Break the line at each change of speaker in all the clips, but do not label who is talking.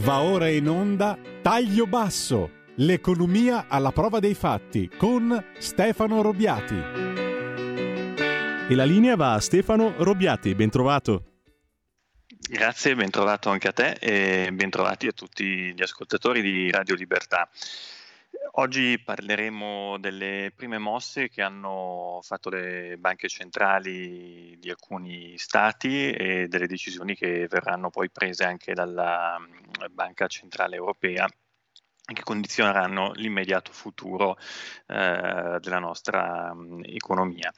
Va ora in onda Taglio Basso, l'economia alla prova dei fatti con Stefano Robbiati.
E la linea va a Stefano Robbiati, ben trovato.
Grazie, ben trovato anche a te e ben trovati a tutti gli ascoltatori di Radio Libertà. Oggi parleremo delle prime mosse che hanno fatto le banche centrali di alcuni stati e delle decisioni che verranno poi prese anche dalla mm, Banca Centrale Europea che condizioneranno l'immediato futuro eh, della nostra mh, mm, economia.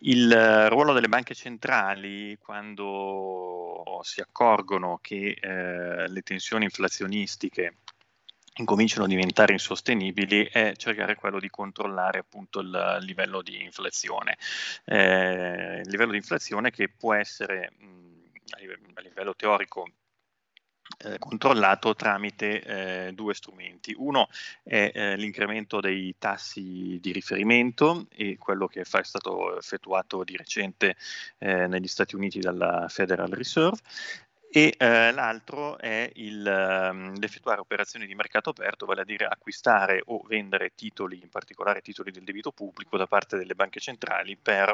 Il ruolo delle banche centrali quando si accorgono che eh, le tensioni inflazionistiche incominciano a diventare insostenibili è cercare quello di controllare appunto il livello di inflazione. Eh, il livello di inflazione che può essere mh, a livello teorico eh, controllato tramite eh, due strumenti. Uno è eh, l'incremento dei tassi di riferimento e quello che è stato effettuato di recente eh, negli Stati Uniti dalla Federal Reserve e eh, l'altro è il, um, l'effettuare operazioni di mercato aperto, vale a dire acquistare o vendere titoli, in particolare titoli del debito pubblico da parte delle banche centrali per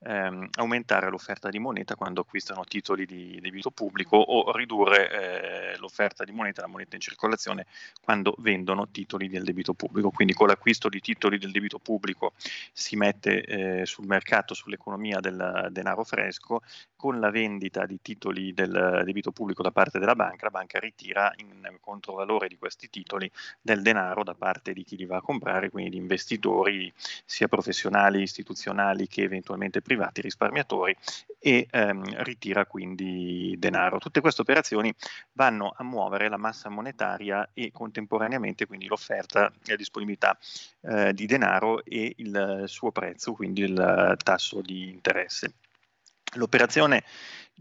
ehm, aumentare l'offerta di moneta quando acquistano titoli di debito pubblico o ridurre eh, l'offerta di moneta, la moneta in circolazione quando vendono titoli del debito pubblico. Quindi con l'acquisto di titoli del debito pubblico si mette eh, sul mercato, sull'economia del denaro fresco, con la vendita di titoli del debito debito pubblico da parte della banca, la banca ritira in controvalore di questi titoli del denaro da parte di chi li va a comprare, quindi di investitori sia professionali, istituzionali che eventualmente privati, risparmiatori e ehm, ritira quindi denaro. Tutte queste operazioni vanno a muovere la massa monetaria e contemporaneamente quindi l'offerta e la disponibilità eh, di denaro e il suo prezzo, quindi il tasso di interesse. L'operazione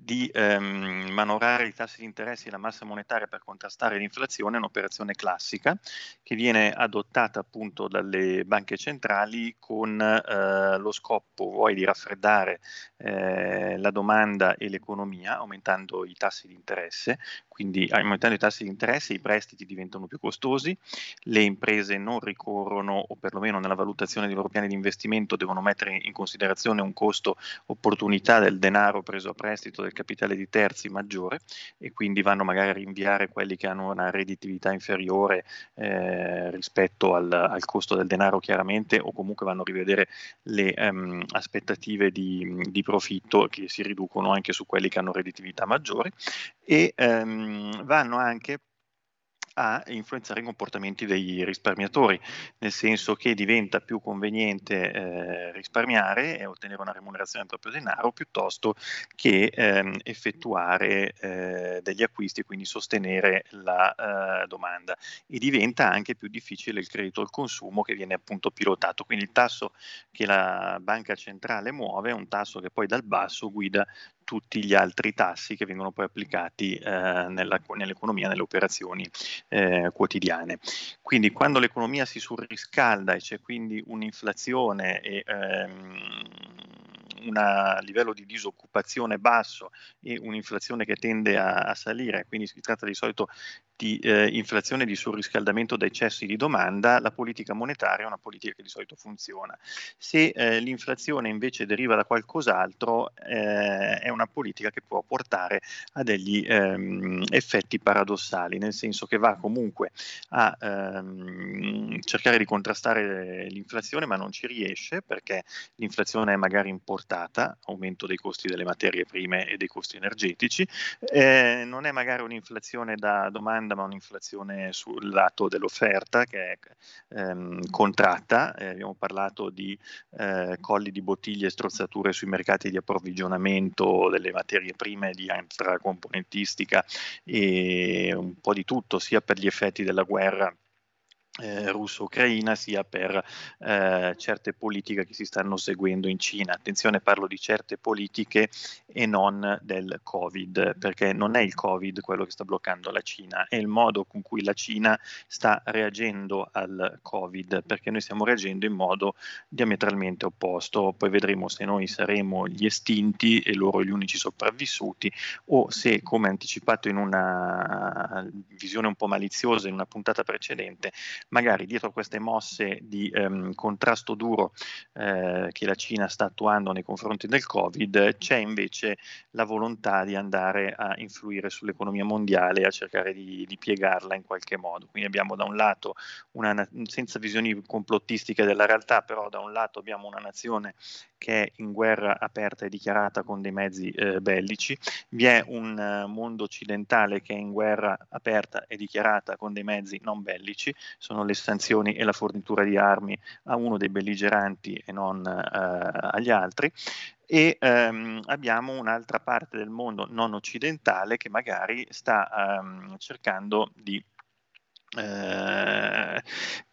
di ehm, manovrare i tassi di interesse e la massa monetaria per contrastare l'inflazione è un'operazione classica che viene adottata appunto dalle banche centrali con eh, lo scopo vuoi di raffreddare eh, la domanda e l'economia aumentando i tassi di interesse, quindi aumentando i tassi di interesse i prestiti diventano più costosi, le imprese non ricorrono o perlomeno nella valutazione dei loro piani di investimento devono mettere in considerazione un costo opportunità del denaro preso a prestito del capitale di terzi maggiore e quindi vanno magari a rinviare quelli che hanno una redditività inferiore eh, rispetto al, al, costo del denaro chiaramente o comunque vanno a rivedere le um, aspettative di, di, profitto che si riducono anche su quelli che hanno redditività maggiore e um, vanno anche a influenzare i comportamenti dei risparmiatori, nel senso che diventa più conveniente eh, risparmiare e ottenere una remunerazione del proprio denaro piuttosto che ehm, effettuare eh, degli acquisti e quindi sostenere la eh, domanda. E diventa anche più difficile il credito al consumo che viene appunto pilotato, quindi il tasso che la banca centrale muove è un tasso che poi dal basso guida tutti gli altri tassi che vengono poi applicati eh, nella, nell'economia, nelle operazioni eh, quotidiane. Quindi quando l'economia si surriscalda e c'è quindi un'inflazione e ehm, un livello di disoccupazione basso e un'inflazione che tende a, a, salire, quindi si tratta di solito di eh, inflazione e di surriscaldamento da eccessi di domanda, la politica monetaria è una politica che di solito funziona. Se eh, l'inflazione invece deriva da qualcos'altro, eh, è una politica che può portare a degli ehm, effetti paradossali, nel senso che va comunque a ehm, cercare di contrastare l'inflazione, ma non ci riesce perché l'inflazione è magari importata, aumento dei costi delle materie prime e dei costi energetici, eh, non è magari un'inflazione da domanda domanda ma un'inflazione sul lato dell'offerta che è ehm, contratta. Eh, abbiamo parlato di eh, colli di bottiglie e strozzature sui mercati di approvvigionamento delle materie prime di altra componentistica e un po' di tutto sia per gli effetti della guerra eh, russo-ucraina sia per eh, certe politiche che si stanno seguendo in Cina. Attenzione, parlo di certe politiche e non del Covid, perché non è il Covid quello che sta bloccando la Cina, è il modo con cui la Cina sta reagendo al Covid, perché noi stiamo reagendo in modo diametralmente opposto. Poi vedremo se noi saremo gli estinti e loro gli unici sopravvissuti o se, come anticipato in una visione un po' maliziosa in una puntata precedente, magari dietro queste mosse di ehm, contrasto duro eh, che la Cina sta attuando nei confronti del Covid, c'è invece la volontà di andare a influire sull'economia mondiale e a cercare di, di piegarla in qualche modo. Quindi abbiamo da un lato, una, senza visioni complottistiche della realtà, però da un lato abbiamo una nazione che è in guerra aperta e dichiarata con dei mezzi eh, bellici, vi è un uh, mondo occidentale che è in guerra aperta e dichiarata con dei mezzi non bellici, sono le sanzioni e la fornitura di armi a uno dei belligeranti e non uh, agli altri, e um, abbiamo un'altra parte del mondo non occidentale che magari sta um, cercando di eh,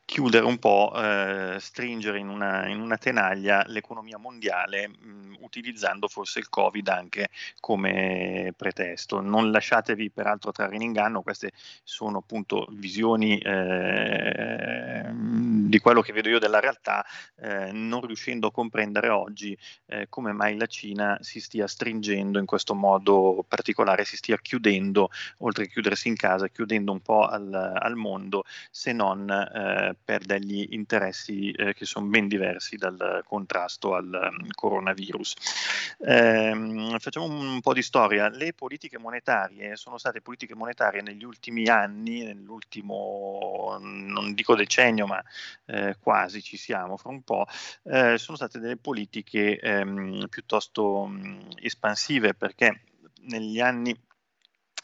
chiudere un po', eh, stringere in una, in una, tenaglia l'economia mondiale mh, utilizzando forse il Covid anche come pretesto. Non lasciatevi peraltro trarre in inganno, queste sono appunto visioni eh, di quello che vedo io della realtà, eh, non riuscendo a comprendere oggi eh, come mai la Cina si stia stringendo in questo modo particolare, si stia chiudendo, oltre a chiudersi in casa, chiudendo un po' al, al mondo, se non eh, per degli interessi eh, che sono ben diversi dal contrasto al um, coronavirus. Eh, facciamo un po' di storia. Le politiche monetarie sono state politiche monetarie negli ultimi anni, nell'ultimo, non dico decennio, ma eh, quasi ci siamo fra un po', eh, sono state delle politiche ehm, piuttosto mh, espansive perché negli anni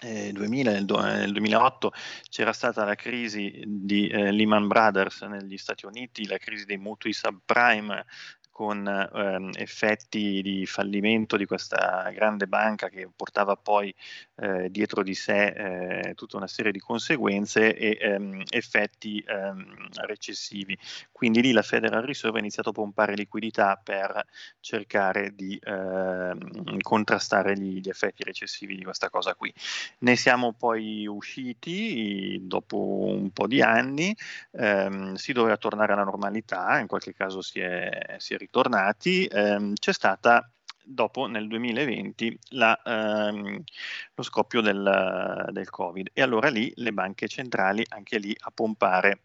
2000, nel, 2008 c'era stata la crisi di eh, Lehman Brothers negli Stati Uniti, la crisi dei mutui subprime con ehm, effetti di fallimento di questa grande banca che portava poi eh, dietro di sé eh, tutta una serie di conseguenze e ehm, effetti ehm, recessivi. Quindi lì la Federal Reserve ha iniziato a pompare liquidità per cercare di ehm, contrastare gli, gli, effetti recessivi di questa cosa qui. Ne siamo poi usciti dopo un po' di anni, ehm, si doveva tornare alla normalità, in qualche caso si è, si è ritornati, ehm, c'è stata dopo nel 2020 la, ehm, lo scoppio del, del Covid. E allora lì le banche centrali anche lì a pompare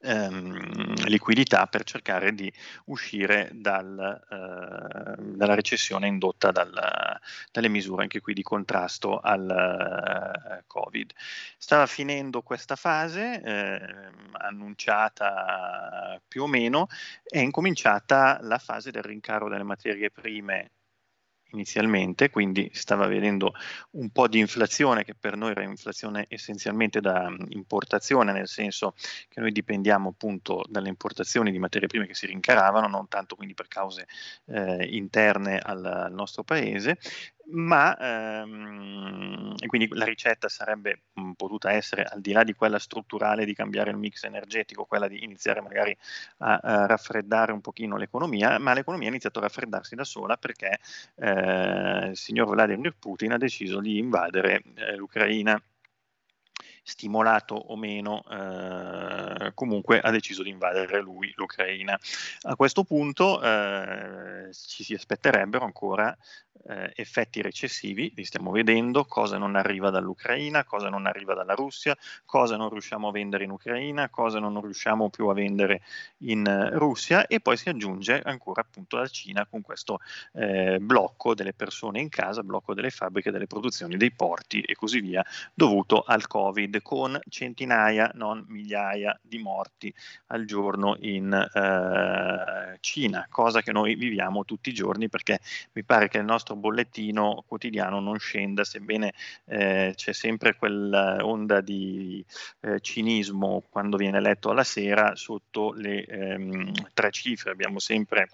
ehm, liquidità per cercare di uscire dal, eh, dalla recessione indotta dal, dalle misure anche qui di contrasto al uh, Covid. Stava finendo questa fase eh, annunciata più o meno, è incominciata la fase del rincaro delle materie prime inizialmente, quindi si stava vedendo un po' di inflazione che per noi era inflazione essenzialmente da importazione, nel senso che noi dipendiamo appunto dalle importazioni di materie prime che si rincaravano, non tanto quindi per cause eh, interne al, al nostro paese, ma ehm, quindi la ricetta sarebbe potuta essere al di là di quella strutturale di cambiare il mix energetico, quella di iniziare magari a, a raffreddare un pochino l'economia, ma l'economia ha iniziato a raffreddarsi da sola perché eh, il signor Vladimir Putin ha deciso di invadere eh, l'Ucraina stimolato o meno, eh, comunque ha deciso di invadere lui l'Ucraina. A questo punto eh, ci si aspetterebbero ancora eh, effetti recessivi, li stiamo vedendo, cosa non arriva dall'Ucraina, cosa non arriva dalla Russia, cosa non riusciamo a vendere in Ucraina, cosa non riusciamo più a vendere in uh, Russia e poi si aggiunge ancora appunto la Cina con questo eh, blocco delle persone in casa, blocco delle fabbriche, delle produzioni, dei porti e così via, dovuto al Covid, con centinaia, non migliaia di morti al giorno in uh, Cina, cosa che noi viviamo tutti i giorni perché mi pare che il nostro bollettino quotidiano non scenda, sebbene eh, c'è sempre quell'onda di eh, cinismo quando viene letto alla sera sotto le ehm, tre cifre, abbiamo sempre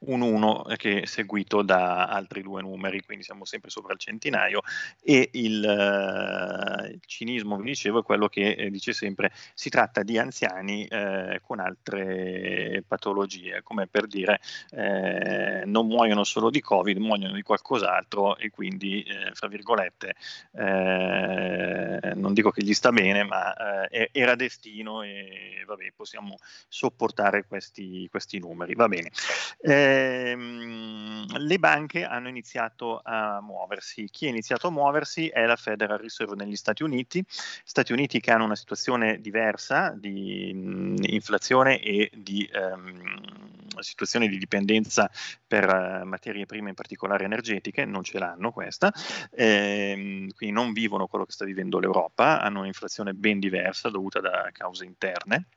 un 1 che è seguito da altri due numeri, quindi siamo sempre sopra il centinaio e il, uh, il cinismo, vi dicevo, è quello che eh, dice sempre si tratta di anziani eh, con altre patologie, come per dire eh, non muoiono solo di Covid, muoiono di qualcos'altro e quindi, eh, fra virgolette, eh, non dico che gli sta bene, ma era destino e vabbè, possiamo sopportare questi, questi numeri. Va bene ehm, le banche hanno iniziato a muoversi. Chi ha iniziato a muoversi è la Federal Reserve negli Stati Uniti, Stati Uniti che hanno una situazione diversa di mh, inflazione e di ehm, situazione di dipendenza per uh, materie prime, in particolare energetiche, non ce l'hanno questa, ehm, quindi non vivono quello che sta vivendo l'Europa, hanno un'inflazione ben diversa dovuta da cause interne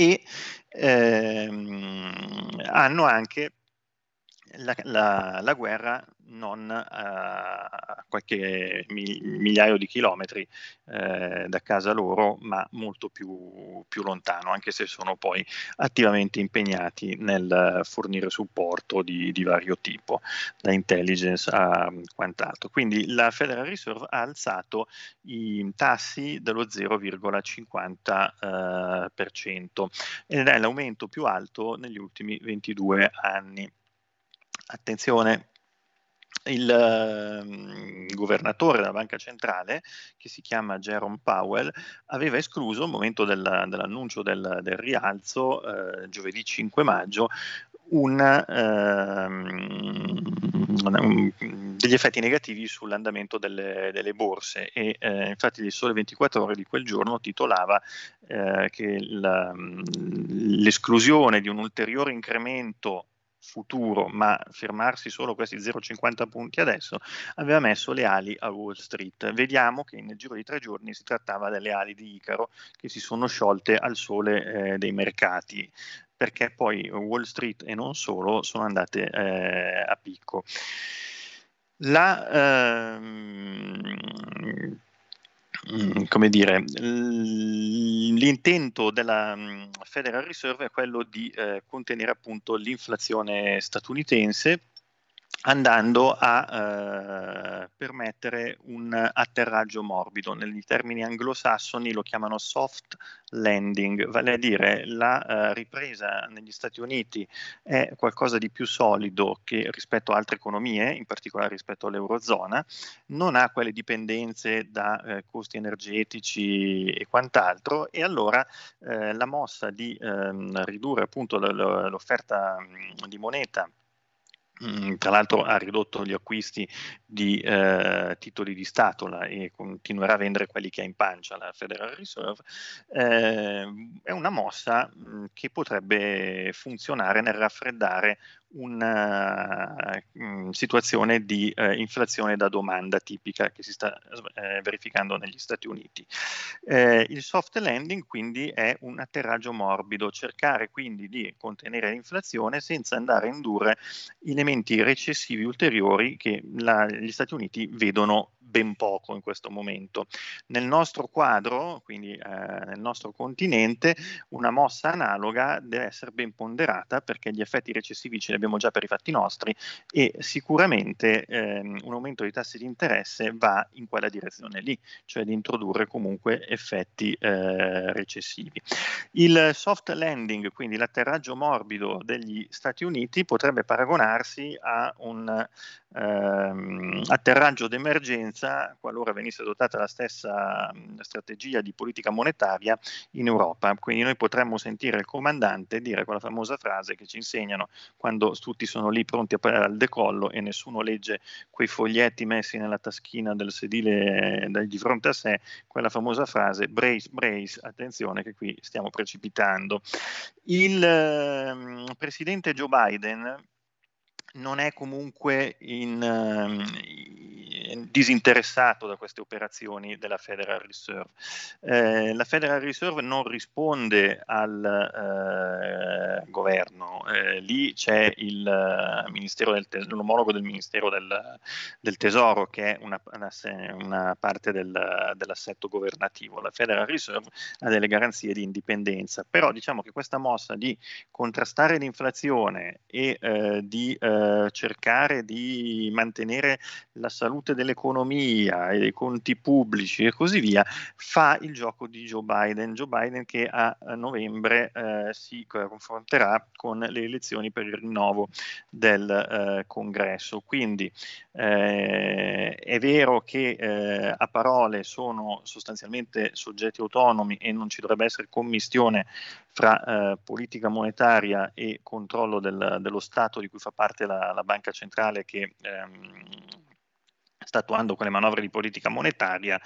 e ehm, hanno anche la, la, la guerra non a qualche migliaio di chilometri eh, da casa loro, ma molto più, più, lontano, anche se sono poi attivamente impegnati nel fornire supporto di, di vario tipo, da intelligence a quant'altro. Quindi la Federal Reserve ha alzato i tassi dello 0,50% eh, ed è l'aumento più alto negli ultimi 22 anni. Attenzione, il um, governatore della banca centrale, che si chiama Jerome Powell, aveva escluso al momento del, dell'annuncio del, del rialzo, eh, giovedì 5 maggio, un, um, degli effetti negativi sull'andamento delle, delle borse. E eh, infatti il Sole 24 ore di quel giorno titolava eh, che la, l'esclusione di un ulteriore incremento futuro, ma fermarsi solo questi 0,50 punti adesso, aveva messo le ali a Wall Street. Vediamo che nel giro di tre giorni si trattava delle ali di Icaro che si sono sciolte al sole eh, dei mercati perché poi Wall Street e non solo sono andate eh, a picco. La, ehm, come dire, l'intento della mm, Federal Reserve è quello di eh, contenere appunto l'inflazione statunitense andando a eh, permettere un atterraggio morbido. Negli termini anglosassoni lo chiamano soft landing, vale a dire la eh, ripresa negli Stati Uniti è qualcosa di più solido che rispetto a altre economie, in particolare rispetto all'Eurozona, non ha quelle dipendenze da eh, costi energetici e quant'altro e allora eh, la mossa di ehm, ridurre appunto l'offerta mm, di moneta tra l'altro ha ridotto gli acquisti di eh, titoli di Stato e continuerà a vendere quelli che ha in pancia la Federal Reserve, eh, è una mossa mh, mm, che potrebbe funzionare nel raffreddare una uh, situazione di uh, inflazione da domanda tipica che si sta uh, verificando negli Stati Uniti. Eh, il soft landing quindi è un atterraggio morbido, cercare quindi di contenere l'inflazione senza andare a indurre elementi recessivi ulteriori che la, gli Stati Uniti vedono ben poco in questo momento. Nel nostro quadro, quindi eh, nel nostro continente, una mossa analoga deve essere ben ponderata perché gli effetti recessivi ce li abbiamo già per i fatti nostri e sicuramente ehm, un aumento dei tassi di interesse va in quella direzione lì, cioè di introdurre comunque effetti eh, recessivi. Il soft landing, quindi l'atterraggio morbido degli Stati Uniti, potrebbe paragonarsi a un ehm, atterraggio d'emergenza qualora venisse adottata la stessa strategia di politica monetaria in Europa. Quindi noi potremmo sentire il comandante dire quella famosa frase che ci insegnano quando tutti sono lì pronti al decollo e nessuno legge quei foglietti messi nella taschina del sedile eh, di fronte a sé, quella famosa frase brace, brace, attenzione che qui stiamo precipitando. Il presidente Joe Biden non è comunque in, disinteressato da queste operazioni della Federal Reserve. Eh, la Federal Reserve non risponde al uh, governo, eh, lì c'è il uh, ministero del tes- l'omologo del Ministero del, del Tesoro che è una, una, una parte del, dell'assetto governativo. La Federal Reserve ha delle garanzie di indipendenza, però diciamo che questa mossa di contrastare l'inflazione e eh, di eh, cercare di mantenere la salute dell'economia e dei conti pubblici e così via, fa il gioco di Joe Biden. Joe Biden che a novembre eh, si confronterà con le elezioni per il rinnovo del eh, congresso. Quindi eh, è vero che eh, a parole sono sostanzialmente soggetti autonomi e non ci dovrebbe essere commistione fra eh, politica monetaria e controllo del, dello Stato di cui fa parte la, la banca centrale che ehm, sta attuando quelle manovre di politica monetaria,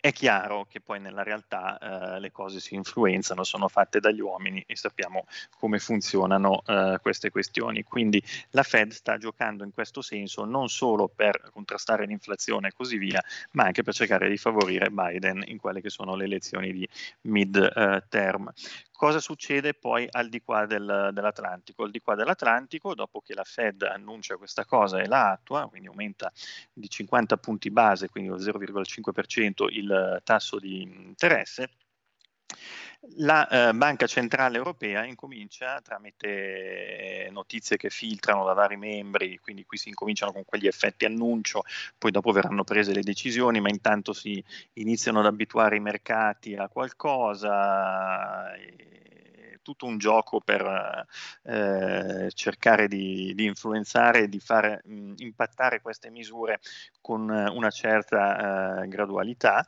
è chiaro che poi nella realtà eh, le cose si influenzano, sono fatte dagli uomini e sappiamo come funzionano eh, queste questioni. Quindi la Fed sta giocando in questo senso non solo per contrastare l'inflazione e così via, ma anche per cercare di favorire Biden in quelle che sono le elezioni di mid-term. Cosa succede poi al di qua del, dell'Atlantico? Al di qua dell'Atlantico, dopo che la Fed annuncia questa cosa e la attua, quindi aumenta di 50 punti base, quindi lo 0,5% il tasso di interesse, la eh, Banca Centrale Europea incomincia tramite notizie che filtrano da vari membri, quindi qui si incominciano con quegli effetti annuncio, poi dopo verranno prese le decisioni, ma intanto si iniziano ad abituare i mercati a qualcosa. tutto un gioco per eh, cercare di, di, influenzare e di far mh, impattare queste misure con una certa eh, gradualità.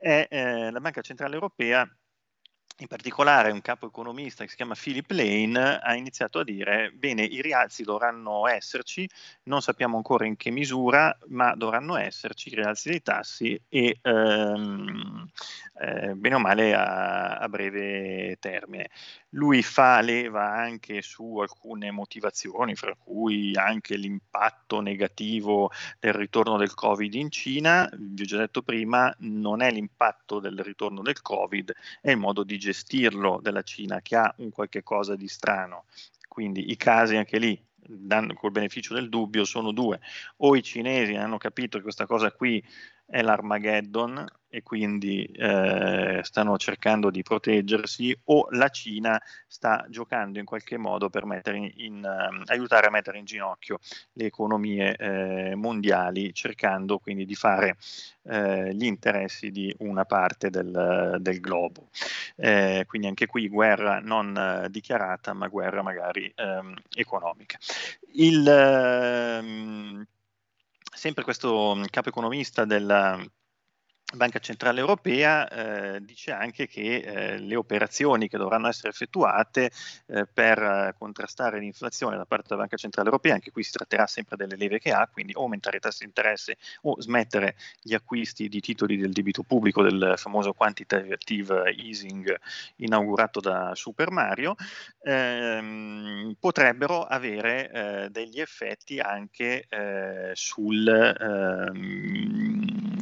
E eh, la Banca Centrale Europea in particolare un capo economista che si chiama Philip Lane ha iniziato a dire bene i rialzi dovranno esserci, non sappiamo ancora in che misura, ma dovranno esserci i rialzi dei tassi e ehm, eh, bene o male a, a, breve termine. Lui fa leva anche su alcune motivazioni, fra cui anche l'impatto negativo del ritorno del Covid in Cina. Vi ho già detto prima, non è l'impatto del ritorno del Covid, è il modo di gestirlo della Cina che ha un qualche cosa di strano. Quindi i casi anche lì danno col beneficio del dubbio sono due o i cinesi hanno capito che questa cosa qui è l'Armageddon e quindi eh, stanno cercando di proteggersi o la Cina sta giocando in qualche modo per in, in, um, aiutare a mettere in ginocchio le economie eh, mondiali cercando quindi di fare eh, gli interessi di una parte del, del globo. Eh, quindi anche qui guerra non eh, dichiarata ma guerra magari ehm, economica. Il, ehm, sempre questo capo economista del Banca Centrale Europea eh, dice anche che eh, le operazioni che dovranno essere effettuate eh, per eh, contrastare l'inflazione da parte della Banca Centrale Europea, anche qui si tratterà sempre delle leve che ha, quindi aumentare i tassi di interesse o smettere gli acquisti di titoli del debito pubblico del famoso quantitative easing inaugurato da Super Mario, ehm, potrebbero avere eh, degli effetti anche eh, sul ehm,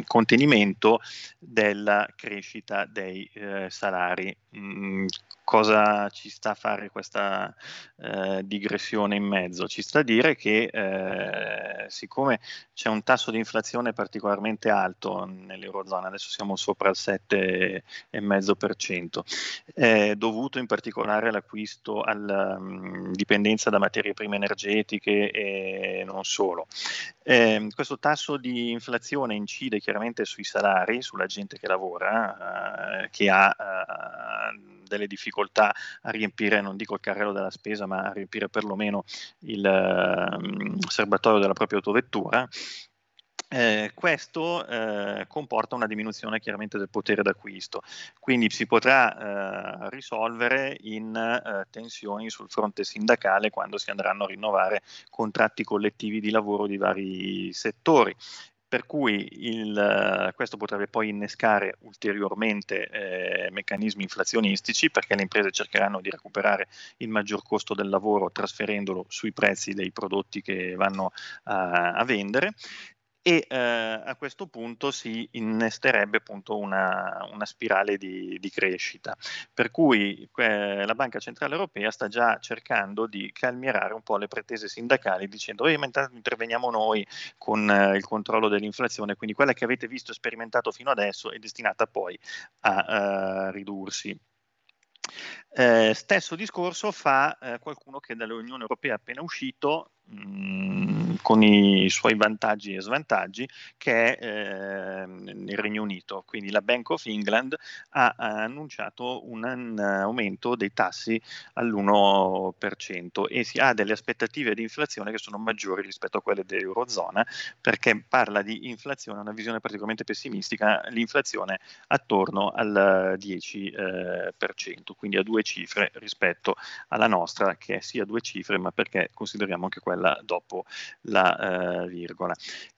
contenimento della crescita dei eh, salari. Mm, cosa ci sta a fare questa eh, digressione in mezzo? Ci sta a dire che eh, siccome c'è un tasso di inflazione particolarmente alto nell'Eurozona, adesso siamo sopra il 7,5%, eh, dovuto in particolare all'acquisto, alla um, dipendenza da materie prime energetiche e non solo. Eh, questo tasso di inflazione incide chiaramente sui salari, sulla gente che lavora, eh, che ha eh, delle difficoltà a riempire, non dico il carrello della spesa, ma a riempire perlomeno il eh, serbatoio della propria autovettura. Eh, questo eh, comporta una diminuzione chiaramente del potere d'acquisto, quindi si potrà eh, risolvere in eh, tensioni sul fronte sindacale quando si andranno a rinnovare contratti collettivi di lavoro di vari settori per cui il, questo potrebbe poi innescare ulteriormente eh, meccanismi inflazionistici perché le imprese cercheranno di recuperare il maggior costo del lavoro trasferendolo sui prezzi dei prodotti che vanno a, a vendere e eh, a questo punto si innesterebbe appunto una, una spirale di, di, crescita. Per cui eh, la Banca Centrale Europea sta già cercando di calmierare un po' le pretese sindacali dicendo eh, ma intanto interveniamo noi con eh, il controllo dell'inflazione, quindi quella che avete visto e sperimentato fino adesso è destinata poi a uh, ridursi. Eh, stesso discorso fa eh, qualcuno che dall'Unione Europea è appena uscito mm, con i suoi vantaggi e svantaggi che è eh, nel Regno Unito. Quindi la Bank of England ha, ha annunciato un, un, aumento dei tassi all'1% e si ha delle aspettative di inflazione che sono maggiori rispetto a quelle dell'Eurozona perché parla di inflazione, una visione particolarmente pessimistica, l'inflazione attorno al 10%, eh, quindi a due cifre rispetto alla nostra che è sia due cifre ma perché consideriamo anche quella dopo la eh, virgola.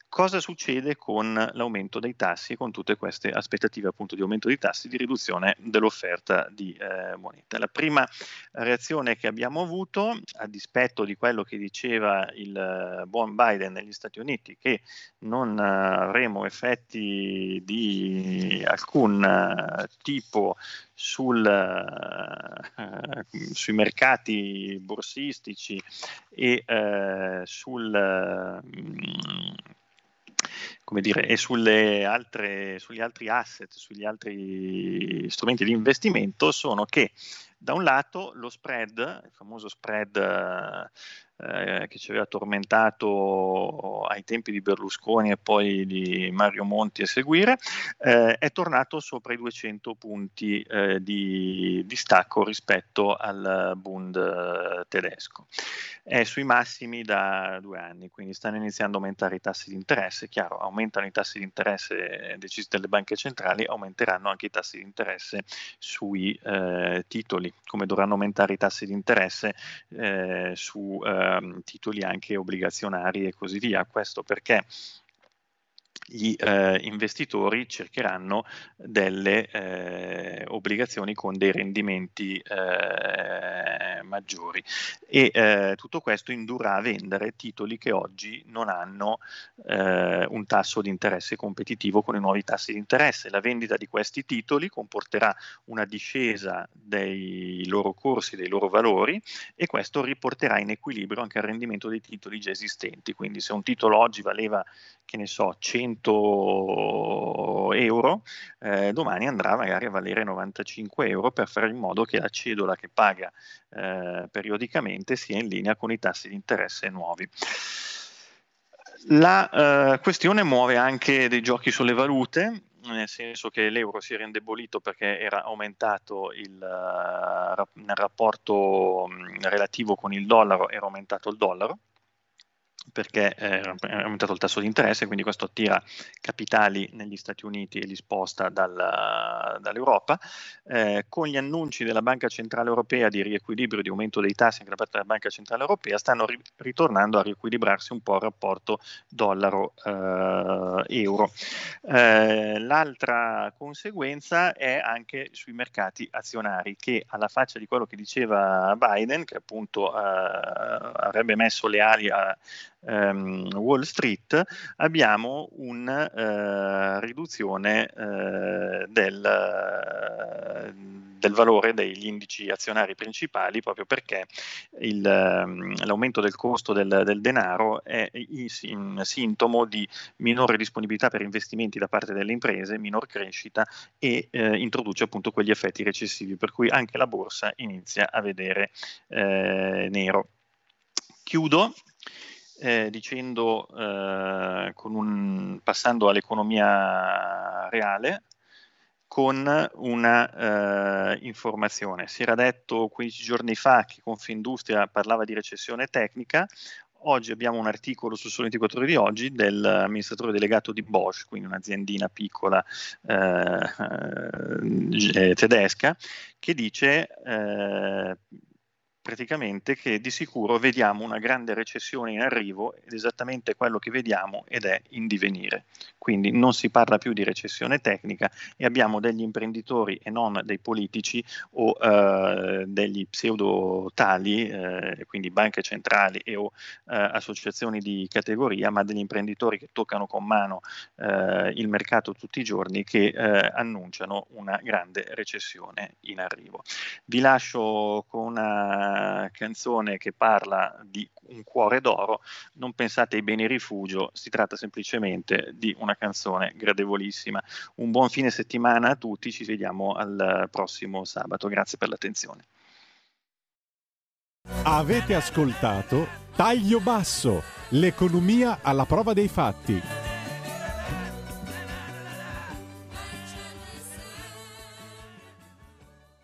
Cosa succede con l'aumento dei tassi e con tutte queste aspettative appunto di aumento dei tassi di riduzione dell'offerta di eh, moneta? La prima reazione che abbiamo avuto, a dispetto di quello che diceva il eh, buon Biden negli Stati Uniti, che non eh, avremo effetti di alcun uh, tipo sul, uh, sui mercati borsistici e uh, sul come dire, e altre, sugli altri asset, sugli altri strumenti di investimento sono che da un lato lo spread, il famoso spread eh, che ci aveva tormentato ai tempi di Berlusconi e poi di Mario Monti a seguire, eh, è tornato sopra i 200 punti eh, di, di, stacco rispetto al Bund eh, tedesco. È sui massimi da due anni, quindi stanno iniziando a aumentare i tassi di interesse. Chiaro, aumentano i tassi di interesse decisi dalle banche centrali, aumenteranno anche i tassi di interesse sui eh, titoli, come dovranno aumentare i tassi di interesse eh, su Ehm, titoli anche obbligazionari e così via. Questo perché gli eh, investitori cercheranno delle eh, obbligazioni con dei rendimenti eh, maggiori e eh, tutto questo indurrà a vendere titoli che oggi non hanno eh, un tasso di interesse competitivo con i nuovi tassi di interesse. La vendita di questi titoli comporterà una discesa dei loro corsi, dei loro valori e questo riporterà in equilibrio anche il rendimento dei titoli già esistenti. Quindi se un titolo oggi valeva, che ne so, 100 100 euro, eh, domani andrà magari a valere 95 euro per fare in modo che la cedola che paga eh, periodicamente sia in linea con i tassi di interesse nuovi. La eh, questione muove anche dei giochi sulle valute, nel senso che l'euro si era indebolito perché era aumentato il, uh, rapporto um, relativo con il dollaro, era aumentato il dollaro perché eh, è aumentato il tasso di interesse, quindi questo attira capitali negli Stati Uniti e li sposta dalla, dall'Europa. Eh, con gli annunci della Banca Centrale Europea di riequilibrio di aumento dei tassi anche da parte della Banca Centrale Europea, stanno ri- ritornando a riequilibrarsi un po' il rapporto dollaro-euro. Eh, l'altra conseguenza è anche sui mercati azionari, che alla faccia di quello che diceva Biden, che appunto eh, avrebbe messo le ali a um, Wall Street abbiamo una uh, riduzione uh, del, del, valore degli indici azionari principali proprio perché il, um, l'aumento del costo del, del denaro è un sintomo di minore disponibilità per investimenti da parte delle imprese, minor crescita e uh, introduce appunto quegli effetti recessivi per cui anche la borsa inizia a vedere nero. Chiudo eh, dicendo, eh, un, passando all'economia reale, con una uh, informazione. Si era detto 15 giorni fa che Confindustria parlava di recessione tecnica, oggi abbiamo un articolo su Sole 24 ore di oggi dell'amministratore delegato di Bosch, quindi un'aziendina piccola eh, eh, tedesca, che dice praticamente che di sicuro vediamo una grande recessione in arrivo ed esattamente quello che vediamo ed è in divenire. Quindi non si parla più di recessione tecnica e abbiamo degli imprenditori e non dei politici o eh, degli pseudo tali, eh, quindi banche centrali e o eh, associazioni di categoria, ma degli imprenditori che toccano con mano eh, il mercato tutti i giorni che eh, annunciano una grande recessione in arrivo. Vi lascio con una canzone che parla di un cuore d'oro, non pensate ai beni rifugio, si tratta semplicemente di una canzone gradevolissima. Un buon fine settimana a tutti, ci vediamo al prossimo sabato. Grazie per l'attenzione.
Avete ascoltato Taglio Basso, l'economia alla prova dei fatti